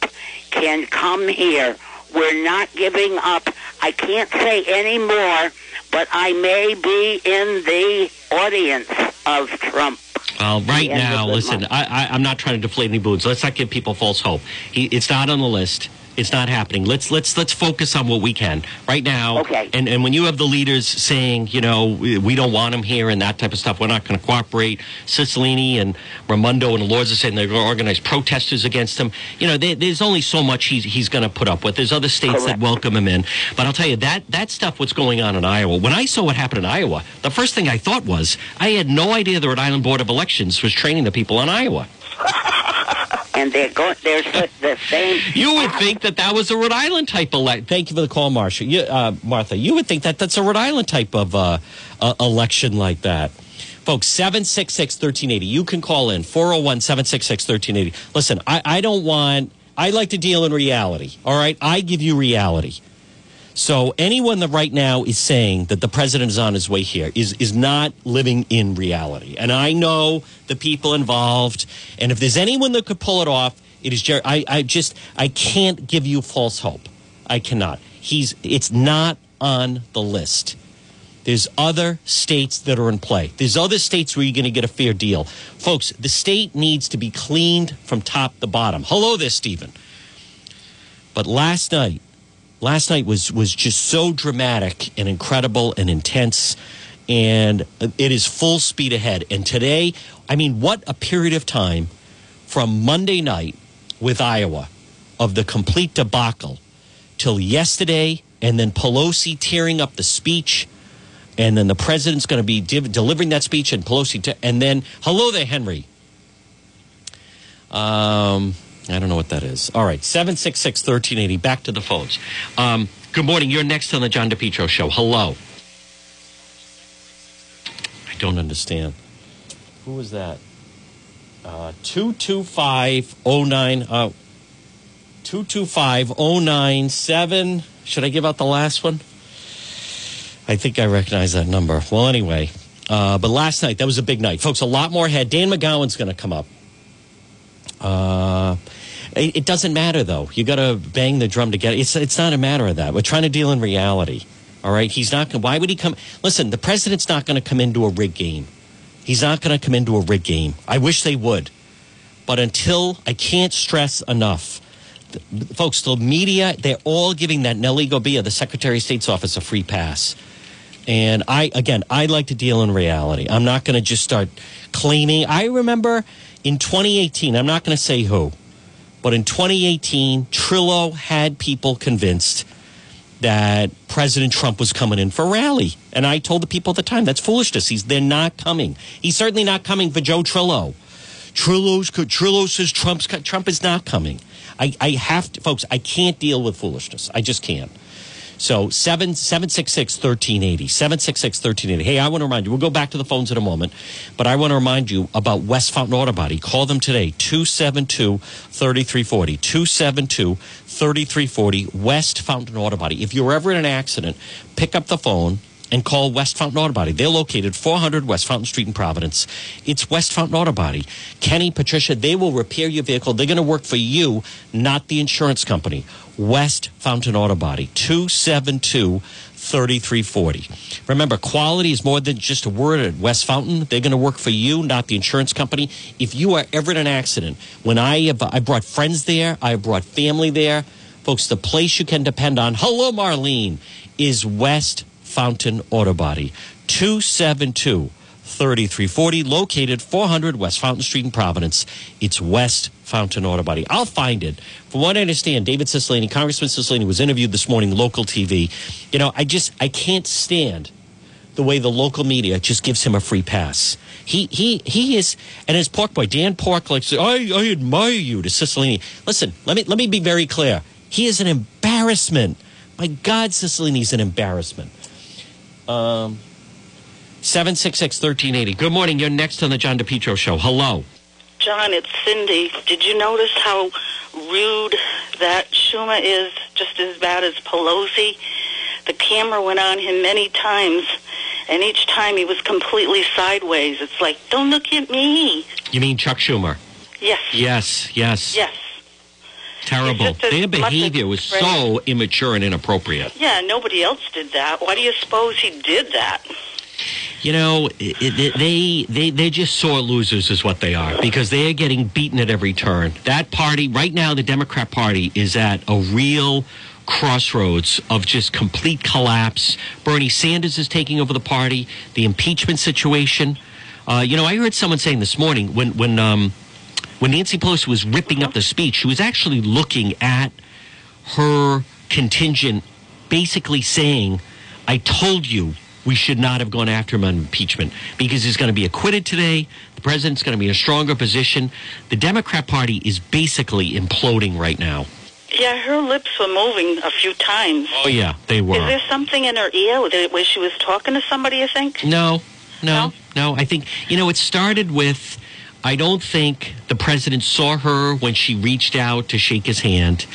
can come here. We're not giving up. I can't say any more, but I may be in the audience of Trump. Well, right now, listen, month. I, I, I'm not trying to deflate any balloons. Let's not give people false hope. He, it's not on the list. It's not happening. Let's let's let's focus on what we can right now. Okay. And and when you have the leaders saying, you know, we, we don't want him here and that type of stuff, we're not going to cooperate. Cicilline and Raimondo and the Lords are saying they're going to organize protesters against him. You know, there, there's only so much he's he's going to put up with. There's other states that welcome him in. But I'll tell you that that stuff. What's going on in Iowa? When I saw what happened in Iowa, the first thing I thought was I had no idea the Rhode Island Board of Elections was training the people in Iowa. <laughs> And they're going. They're the same. You would think that that was a Rhode Island type election. Thank you for the call, Marcia. You, uh, Martha. You would think that that's a Rhode Island type of uh, uh, election like that. Folks, 766 1380. You can call in 401 766 1380. Listen, I, I don't want, I like to deal in reality. All right. I give you reality. So anyone that right now is saying that the president is on his way here is is not living in reality. And I know the people involved. And if there's anyone that could pull it off, it is Jerry. I, I just I can't give you false hope. I cannot. He's it's not on the list. There's other states that are in play. There's other states where you're going to get a fair deal. Folks, the state needs to be cleaned from top to bottom. Hello there, Stephen. But last night, last night was was just so dramatic and incredible and intense and it is full speed ahead. And today i mean what a period of time from monday night with iowa of the complete debacle till yesterday and then pelosi tearing up the speech and then the president's going to be div- delivering that speech and pelosi and then hello there henry. Um I don't know what that is. All right, 766 1380. Back to the phones. Um, good morning. You're next on the John DePetro show. Hello. I don't understand. Who was that? Uh, 22509. Uh, 2250997. Should I give out the last one? I think I recognize that number. Well, anyway. Uh, but last night, that was a big night. Folks, a lot more ahead. Dan McGowan's going to come up. Uh, it, it doesn't matter though. You got to bang the drum to get it. It's it's not a matter of that. We're trying to deal in reality. All right. He's not. gonna Why would he come? Listen, the president's not going to come into a rig game. He's not going to come into a rig game. I wish they would, But until I can't stress enough, the, folks, the media, they're all giving that Nellie Gorbea, the Secretary of State's office, a free pass. And I, again, I like to deal in reality. I'm not going to just start claiming. I remember in 2018, I'm not going to say who, but in 2018, Trillo had people convinced that President Trump was coming in for rally. And I told the people at the time, that's foolishness. He's, they're not coming. He's certainly not coming for Joe Trillo. Trillo's, Trillo says Trump's, Trump is not coming. I, I have to, folks, I can't deal with foolishness. I just can't. So 7 766 1380. 766 1380. Hey, I want to remind you, we'll go back to the phones in a moment, but I want to remind you about West Fountain Auto Body. Call them today, 272 3340. 272 3340, West Fountain Auto Body. If you're ever in an accident, pick up the phone and call West Fountain Auto Body. They're located 400 West Fountain Street in Providence. It's West Fountain Auto Body. Kenny, Patricia, they will repair your vehicle. They're going to work for you, not the insurance company. West Fountain Auto Body, 272 3340. Remember, quality is more than just a word at West Fountain. They're going to work for you, not the insurance company. If you are ever in an accident, when I have, I brought friends there, I brought family there, folks, the place you can depend on, hello, Marlene, is West Fountain Auto Body. 272 3340, located 400 West Fountain Street in Providence. It's West Fountain Auto Body. I'll find it. From what I understand, David Cicilline, Congressman Cicilline, was interviewed this morning, local TV. You know, I just, I can't stand the way the local media just gives him a free pass. He he he is, and his pork boy Dan Pork likes. I I admire you to Cicilline. Listen, let me let me be very clear. He is an embarrassment. My God, Cicilline's an embarrassment. Um, 766 1380. Good morning. You're next on the John DePetro show. Hello. John, it's Cindy. Did you notice how rude that Schumer is, just as bad as Pelosi? The camera went on him many times, and each time he was completely sideways. It's like, don't look at me. You mean Chuck Schumer? Yes. Yes, yes. Yes. Terrible. It's just as Their behavior was so immature and inappropriate. Yeah, nobody else did that. Why do you suppose he did that? You know, it, it, they they they're just sore losers, is what they are, because they are getting beaten at every turn. That party right now, the Democrat Party, is at a real crossroads of just complete collapse. Bernie Sanders is taking over the party. The impeachment situation. Uh, you know, I heard someone saying this morning when when um, when Nancy Pelosi was ripping up the speech, she was actually looking at her contingent, basically saying, "I told you." we should not have gone after him on impeachment because he's going to be acquitted today. The president's going to be in a stronger position. The Democrat Party is basically imploding right now. Yeah, her lips were moving a few times. Oh, yeah, they were. Is there something in her ear where she was talking to somebody, you think? No, no, no. I think, you know, it started with. I don't think the president saw her when she reached out to shake his hand.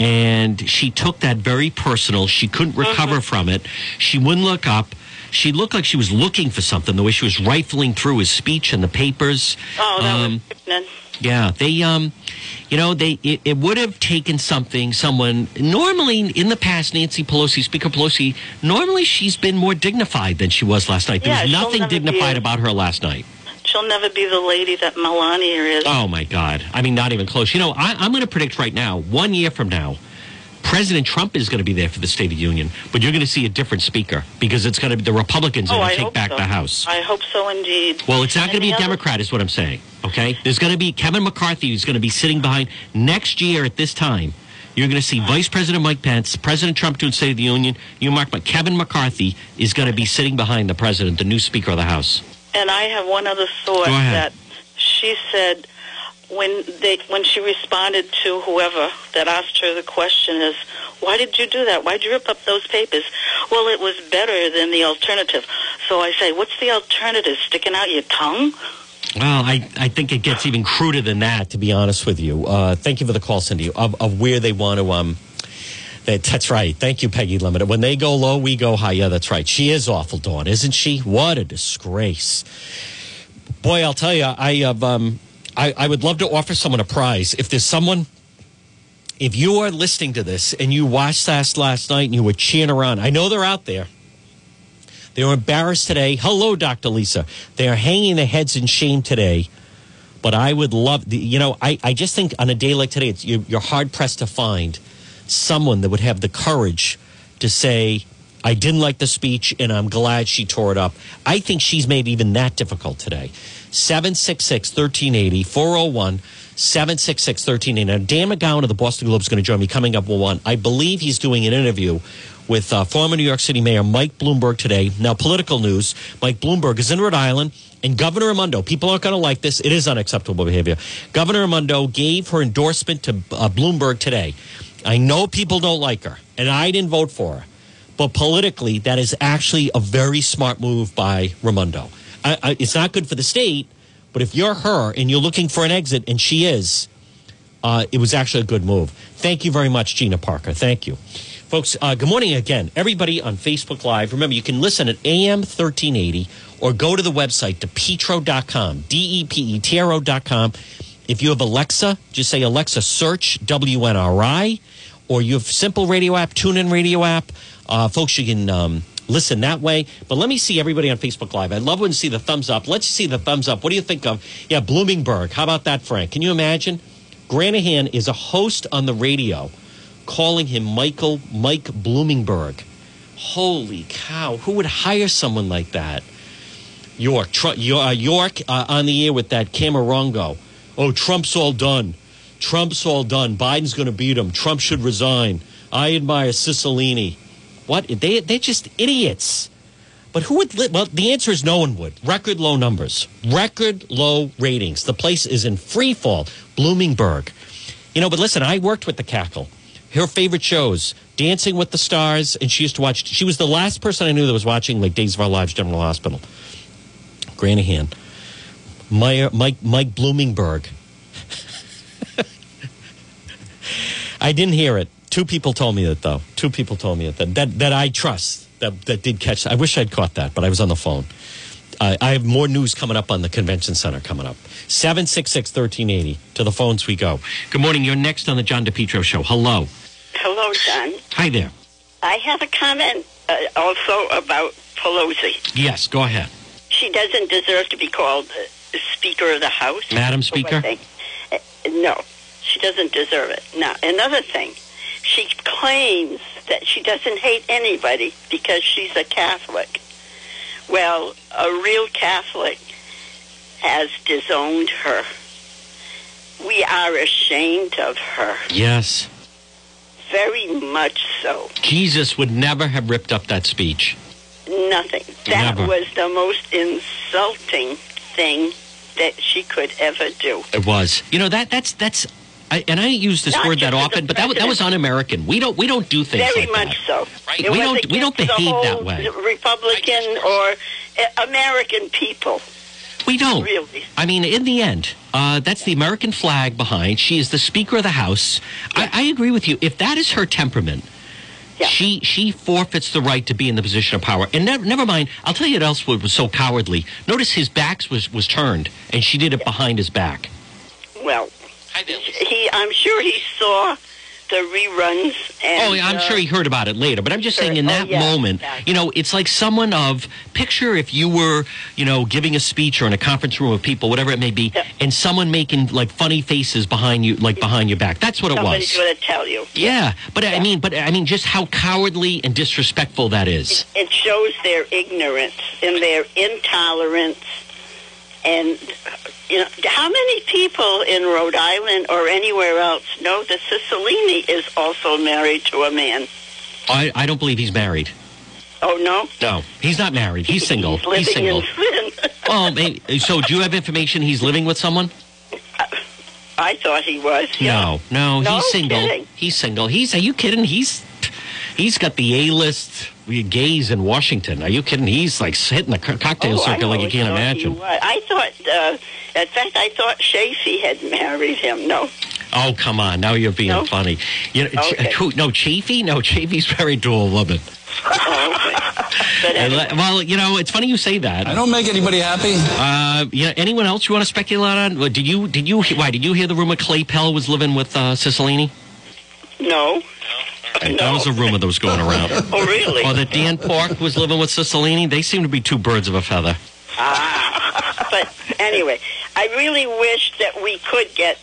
And she took that very personal. She couldn't recover <laughs> from it. She wouldn't look up. She looked like she was looking for something, the way she was rifling through his speech and the papers. Oh, that Um, was yeah, they um you know, they it, it would have taken something someone normally in the past Nancy Pelosi, Speaker Pelosi, normally she's been more dignified than she was last night. There Yeah, was nothing dignified about her last night. She'll never be the lady that Melania is. Oh my God! I mean, not even close. You know, I, I'm going to predict right now, one year from now, President Trump is going to be there for the State of the Union, but you're going to see a different speaker because it's going to be the Republicans are oh, going to take back so. the House. I hope so indeed. Well, it's not going to be a Any other- Democrat, is what I'm saying. Okay, there's going to be Kevin McCarthy who's going to be sitting behind next year at this time. You're going to see Vice President Mike Pence, President Trump doing State of the Union. You mark, but Kevin McCarthy is going to be sitting behind the president, the new Speaker of the House. And I have one other thought that she said when they when she responded to whoever that asked her the question is why did you do that? Why did you rip up those papers? Well, it was better than the alternative. So I say, what's the alternative? Sticking out your tongue? Well, I, I think it gets even cruder than that, to be honest with you. Uh, thank you for the call, Cindy, of, of where they want to. Um, that's right. Thank you, Peggy Limited. When they go low, we go high. Yeah, that's right. She is awful, Dawn, isn't she? What a disgrace. Boy, I'll tell you, I have. Um, I, I would love to offer someone a prize. If there's someone, if you are listening to this and you watched us last night and you were cheering around, I know they're out there. They were embarrassed today. Hello, Dr. Lisa. They are hanging their heads in shame today But I would love, you know, I, I just think on a day like today, you're hard pressed to find someone that would have the courage to say, I didn't like the speech and I'm glad she tore it up. I think she's made even that difficult today. 766 1380 401 766 1380. Now, Dan McGowan of the Boston Globe is going to join me coming up one. I believe he's doing an interview with uh, former New York City Mayor Mike Bloomberg today. Now, political news Mike Bloomberg is in Rhode Island, and Governor Raimondo, people aren't going to like this. It is unacceptable behavior. Governor Raimondo gave her endorsement to uh, Bloomberg today. I know people don't like her, and I didn't vote for her. But politically, that is actually a very smart move by Raimondo. I, I, it's not good for the state, but if you're her and you're looking for an exit, and she is, uh, it was actually a good move. Thank you very much, Gina Parker. Thank you. Folks, uh, good morning again. Everybody on Facebook Live. Remember, you can listen at AM 1380 or go to the website, depetro.com, D E P E T R O.com. If you have Alexa, just say, Alexa, search WNRI, or you have Simple Radio app, TuneIn Radio app. Uh, folks, you can um, listen that way. But let me see everybody on Facebook Live. I love when you see the thumbs up. Let's see the thumbs up. What do you think of? Yeah, Bloomingburg. How about that, Frank? Can you imagine? Granahan is a host on the radio calling him Michael Mike Bloomingburg. Holy cow! Who would hire someone like that? York, uh, York uh, on the air with that Camarongo. Oh, Trump's all done. Trump's all done. Biden's going to beat him. Trump should resign. I admire Cicilline. What? They they're just idiots. But who would? Li- well, the answer is no one would. Record low numbers, record low ratings. The place is in free fall. Bloomingburg. You know, but listen, I worked with the Cackle. Her favorite shows, Dancing with the Stars, and she used to watch. She was the last person I knew that was watching like Days of Our Lives, General Hospital. Granahan, Mike Mike Bloomingburg. I didn't hear it. Two people told me that though. Two people told me that that that I trust that that did catch. I wish I'd caught that, but I was on the phone. Uh, I have more news coming up on the convention center coming up. 766 1380. To the phones we go. Good morning. You're next on the John DePetro show. Hello. Hello, John. Hi there. I have a comment uh, also about Pelosi. Yes, go ahead. She doesn't deserve to be called Speaker of the House. Madam Speaker? Uh, no, she doesn't deserve it. Now, another thing, she claims that she doesn't hate anybody because she's a Catholic. Well, a real Catholic has disowned her. We are ashamed of her, Yes. very much so. Jesus would never have ripped up that speech. Nothing. That Never. was the most insulting thing that she could ever do. It was. You know that that's that's. I, and I don't use this Not word that just as a often, but that, was- that was un-American. We don't we don't do things Very like much that. so. Right? It We don't- we don't behave that way. Republican or uh, American people. We don't. Really. I mean, in the end, uh, that's the American flag behind. She is the Speaker of the House. I, I agree with you. If that is her temperament, she she forfeits the right to be in the position of power. And never, never mind. I'll tell you what else was so cowardly. Notice his back was was turned, and she did it behind his back. Well, he. I'm sure he saw the reruns. And, oh, yeah, I'm uh, sure he heard about it later, but I'm just saying in Oh, that yeah, moment, you know, it's like someone of picture if you were, you know, giving a speech or in a conference room of people, whatever it may be, and someone making like funny faces behind you, like behind your back. That's what it Somebody's was. going to tell you. Yeah, but I mean, but I mean, just how cowardly and disrespectful that is. It shows their ignorance and their intolerance. And you know, how many people in Rhode Island or anywhere else know that Cicilline is also married to a man? I, I don't believe he's married. Oh no, No, he's not married. He's single. he's He's single. in sin. Oh, so do you have information he's living with someone? I thought he was. No, no, No he's single. kidding. He's single. He's. Are you kidding? He's. He's got the A list gays in Washington. Are you kidding? He's like hitting the cocktail Oh, I circle like you can't imagine. was. I thought, uh, in fact, I thought Chafee had married him. No, Oh come on! Now you're being No? funny. You know, Ch- Okay. who, no, Chafee. No, Chafee's married to a woman. <laughs> but And le- well, you know, it's funny you say that. I don't make anybody happy. Uh, yeah. Anyone else you want to speculate on? Well, Did you? Did you? Why did you hear the rumor Clay Pell was living with uh, Cicilline? no. <laughs> That was a rumor that was going around. Oh, really? Or that Dan Park was living with Cicilline. They seem to be two birds of a feather. Ah, but anyway, I really wish that we could get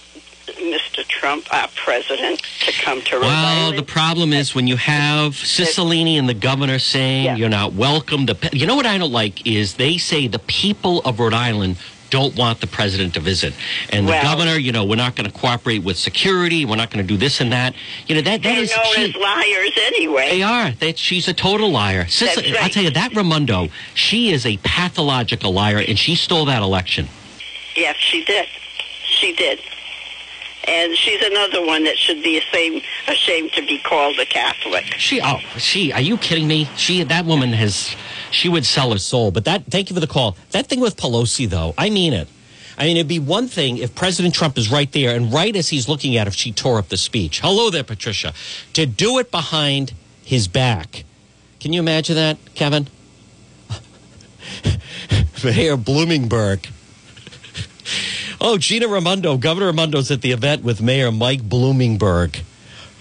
Mr. Trump, our president, to come to Rhode Island. Well, Island. the problem is when you have Cicilline and the governor saying you're not welcome. To, you know what I don't like is they say the people of Rhode Island don't want the president to visit, and the governor, you know, we're not going to cooperate with security. We're not going to do this and that. You know that that is. They're known cheap. as liars anyway. They are. That she's a total liar. Right. I'll tell you that Raimondo, she is a pathological liar, and she stole that election. Yes, she did. She did. And she's another one that should be ashamed, ashamed to be called a Catholic. She oh she are you kidding me? She that woman has she would sell her soul. But that thank you for the call. That thing with Pelosi though, I mean it. I mean it'd be one thing if President Trump is right there and right as he's looking at if she tore up the speech. Hello there, Patricia. To do it behind his back. Can you imagine that, Kevin? <laughs> Mayor Bloomingburg. Oh, Gina Raimondo, Governor Raimondo's at the event with Mayor Mike Bloomingburg.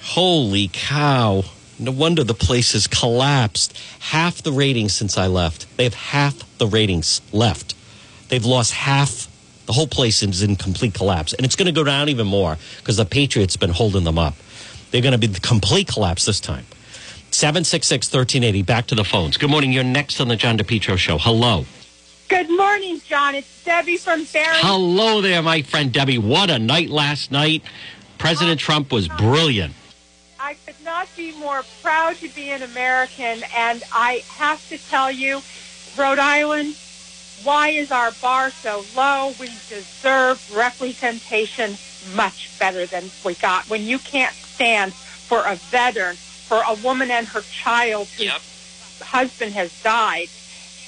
Holy cow. No wonder the place has collapsed. Half the ratings since I left. They have half the ratings left. They've lost half. The whole place is in complete collapse. And it's going to go down even more because the Patriots have been holding them up. They're going to be the complete collapse this time. 766 1380. Back to the phones. Good morning. You're next on the John DePetro show. Hello. Good morning, John. It's Debbie from Barron. Hello there, my friend Debbie. What a night last night. President Trump was brilliant. Not be more proud to be an American, and I have to tell you, Rhode Island, why is our bar so low? We deserve representation much better than we got. When you can't stand for a veteran, for a woman and her child whose husband has died,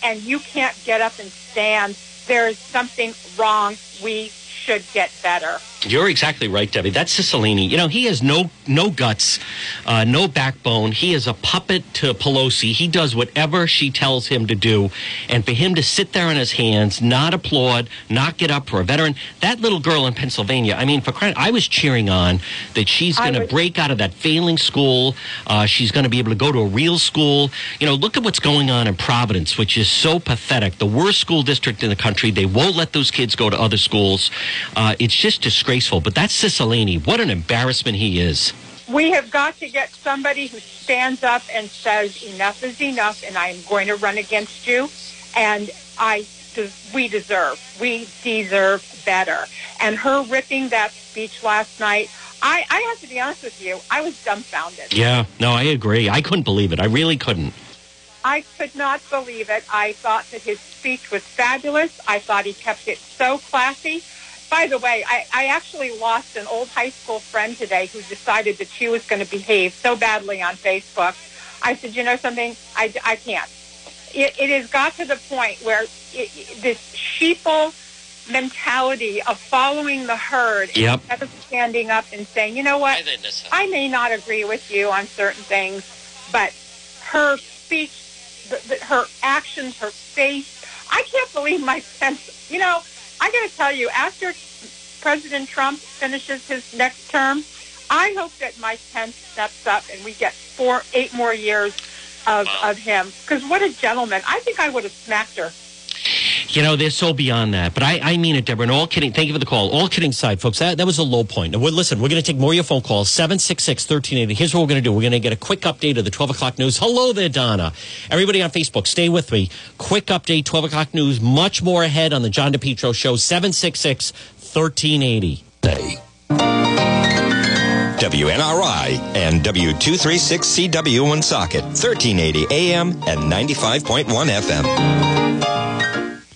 and you can't get up and stand, there is something wrong. We should get better. You're exactly right, Debbie. That's Cicilline. You know, he has no no guts, uh, no backbone. He is a puppet to Pelosi. He does whatever she tells him to do. And for him to sit there on his hands, not applaud, not get up for a veteran, that little girl in Pennsylvania, I mean, for crying, I was cheering on that she's going to break out of that failing school. Uh, she's going to be able to go to a real school. You know, look at what's going on in Providence, which is so pathetic. The worst school district in the country. They won't let those kids go to other schools. Uh, it's just disgraceful. But that's Cicilline. What an embarrassment he is. We have got to get somebody who stands up and says enough is enough, and I am going to run against you. And I, we deserve, we deserve better. And her ripping that speech last night, I, I have to be honest with you, I was dumbfounded. Yeah, no, I agree. I couldn't believe it. I really couldn't. I could not believe it. I thought that his speech was fabulous. I thought he kept it so classy. By the way, I, I actually lost an old high school friend today who decided that she was going to behave so badly on Facebook. I said, you know something? I, I can't. It, it has got to the point where it, this sheeple mentality of following the herd Yep. instead of standing up and saying, you know what? I may not agree with you on certain things, but her speech, the, the, her actions, her face, I can't believe my sense. You know, I got to tell you, after President Trump finishes his next term, I hope that Mike Pence steps up and we get four, eight more years of, of him. Because what a gentleman. I think I would have smacked her. You know, they're so beyond that. But I, I mean it, Deborah. And all kidding, thank you for the call. All kidding aside, folks, that, that was a low point. We're, listen, we're going to take more of your phone calls. 766 1380. Here's what we're going to do. We're going to get a quick update of the 12 o'clock news. Hello there, Donna. Everybody on Facebook, stay with me. Quick update, 12 o'clock news. Much more ahead on the John DePetro Show. 766 1380. WNRI and W236CW Woonsocket, 1380 AM and 95.1 FM.